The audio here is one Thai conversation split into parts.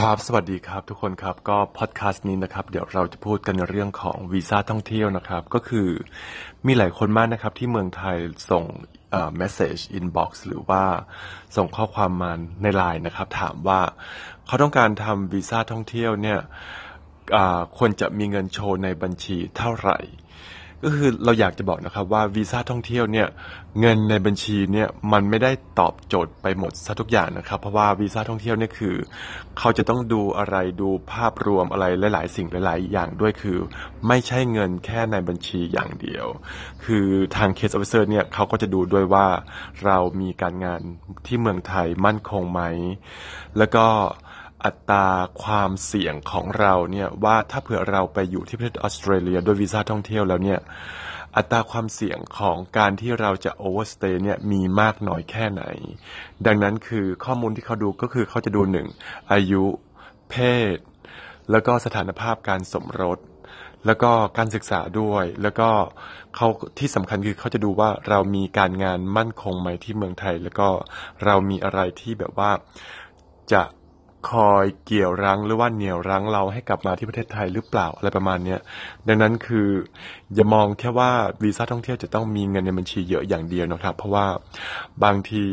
ครับ สวัสดีครับทุกคนครับ ก็พอดแคสต์นี้นะครับ เดี๋ยวเราจะพูดกันในเรื่องของวีซ่าท่องเที่ยวนะครับ ก็คือมีหลายคนมากนะครับที่เมืองไทยส่งเอ่อ message inbox หรือว่าส่งข้อความมาในไลน์นะครับ ถามว่าเขาต้องการทำวีซ่าท่องเที่ยวเนี่ยอ่าควรจะมีเงินโชว์ในบัญชีเท่าไหร่ ก็คือเราอยากจะบอกนะครับว่าวีซ่าท่องเที่ยวเนี่ยเงินในบัญชีเนี่ยมันไม่ได้ตอบโจทย์ไปหมดซะทุกอย่างนะครับ เพราะว่าวีซ่าท่องเที่ยวเนี่ยคือ เขาจะต้องดูอะไรดูภาพรวมอะไรหลาย ๆ สิ่งหลาย ๆ อย่างด้วยคือ ไม่ใช่เงินแค่ในบัญชีอย่างเดียว คือทาง case officer เนี่ยเขาก็จะดูด้วยว่าเรามีการงานที่เมืองไทยมั่นคงไหม แล้วก็ อัตราความเสี่ยงของเราเนี่ยว่าถ้าเผื่อเราไปอยู่ที่ประเทศออสเตรเลียด้วยวีซ่าท่องเที่ยวแล้วเนี่ยอัตราความเสี่ยงของการที่เราจะโอเวอร์สเตย์เนี่ยมีมากน้อยแค่ไหน ดังนั้นคือข้อมูลที่เขาดูก็คือเขาจะดูหนึ่งอายุเพศ แล้วก็สถานภาพการสมรส แล้วก็การศึกษาด้วย แล้วก็เขาที่สำคัญคือเขาจะดูว่าเรามีการงานมั่นคงไหมที่เมืองไทย แล้วก็เรามีอะไรที่แบบว่าจะ คอยเกี่ยวรั้งหรือว่าเหนี่ยวรั้งเราให้กลับมาที่ประเทศไทยหรือเปล่าอะไรประมาณเนี้ยดังนั้นคืออย่ามองแค่ว่าวีซ่าท่องเที่ยวจะต้องมีเงินในบัญชีเยอะอย่างเดียวนะครับ เพราะว่าบางที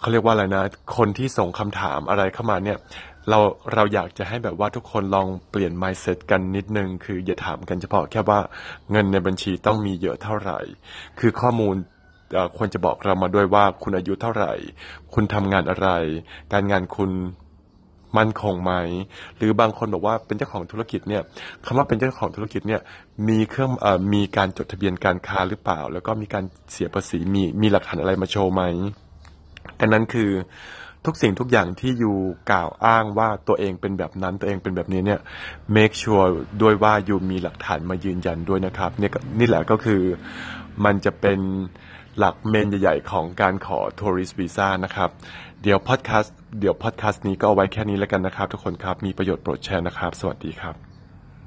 เขาเรียกว่าอะไรนะ คนที่ส่งคำถามอะไรเข้ามาเนี่ย เราเราอยากจะให้แบบว่าทุกคนลองเปลี่ยน mindset กันนิดนึง คืออย่าถามกันเฉพาะแค่ว่าเงินในบัญชีต้องมีเยอะเท่าไหร่ คือข้อมูล ควรจะบอกเรามาด้วยว่าคุณอายุเท่าไหร่ คุณทำงานอะไร การงานคุณมั่นคงไหม หรือบางคนบอกว่าเป็นเจ้าของธุรกิจเนี่ยคำว่าเป็นเจ้าของธุรกิจเนี่ยมีเครื่องอมีการจดทะเบียนการค้าหรือเปล่า แล้วก็มีการเสียภาษีมีมีหลักฐานอะไรมาโชว์ไหมดังนั้นคือทุกสิ่งทุกอย่างที่อยู่กล่าวอ้างว่าตัวเองเป็นแบบนั้นตัวเองเป็นแบบนี้เนี่ย make sure ด้วยว่าอยู่มีหลักฐานมายืนยันด้วยนะครับเนี่ยนี่แหละก็คือมันจะเป็น หลักเมนใหญ่ๆของการขอทัวริสต์วีซ่านะครับ เดี๋ยวพอดแคสต์เดี๋ยวพอดแคสต์นี้ก็เอาไว้แค่นี้แล้วกันนะครับ ทุกคนครับ มีประโยชน์โปรดแชร์นะครับ สวัสดีครับ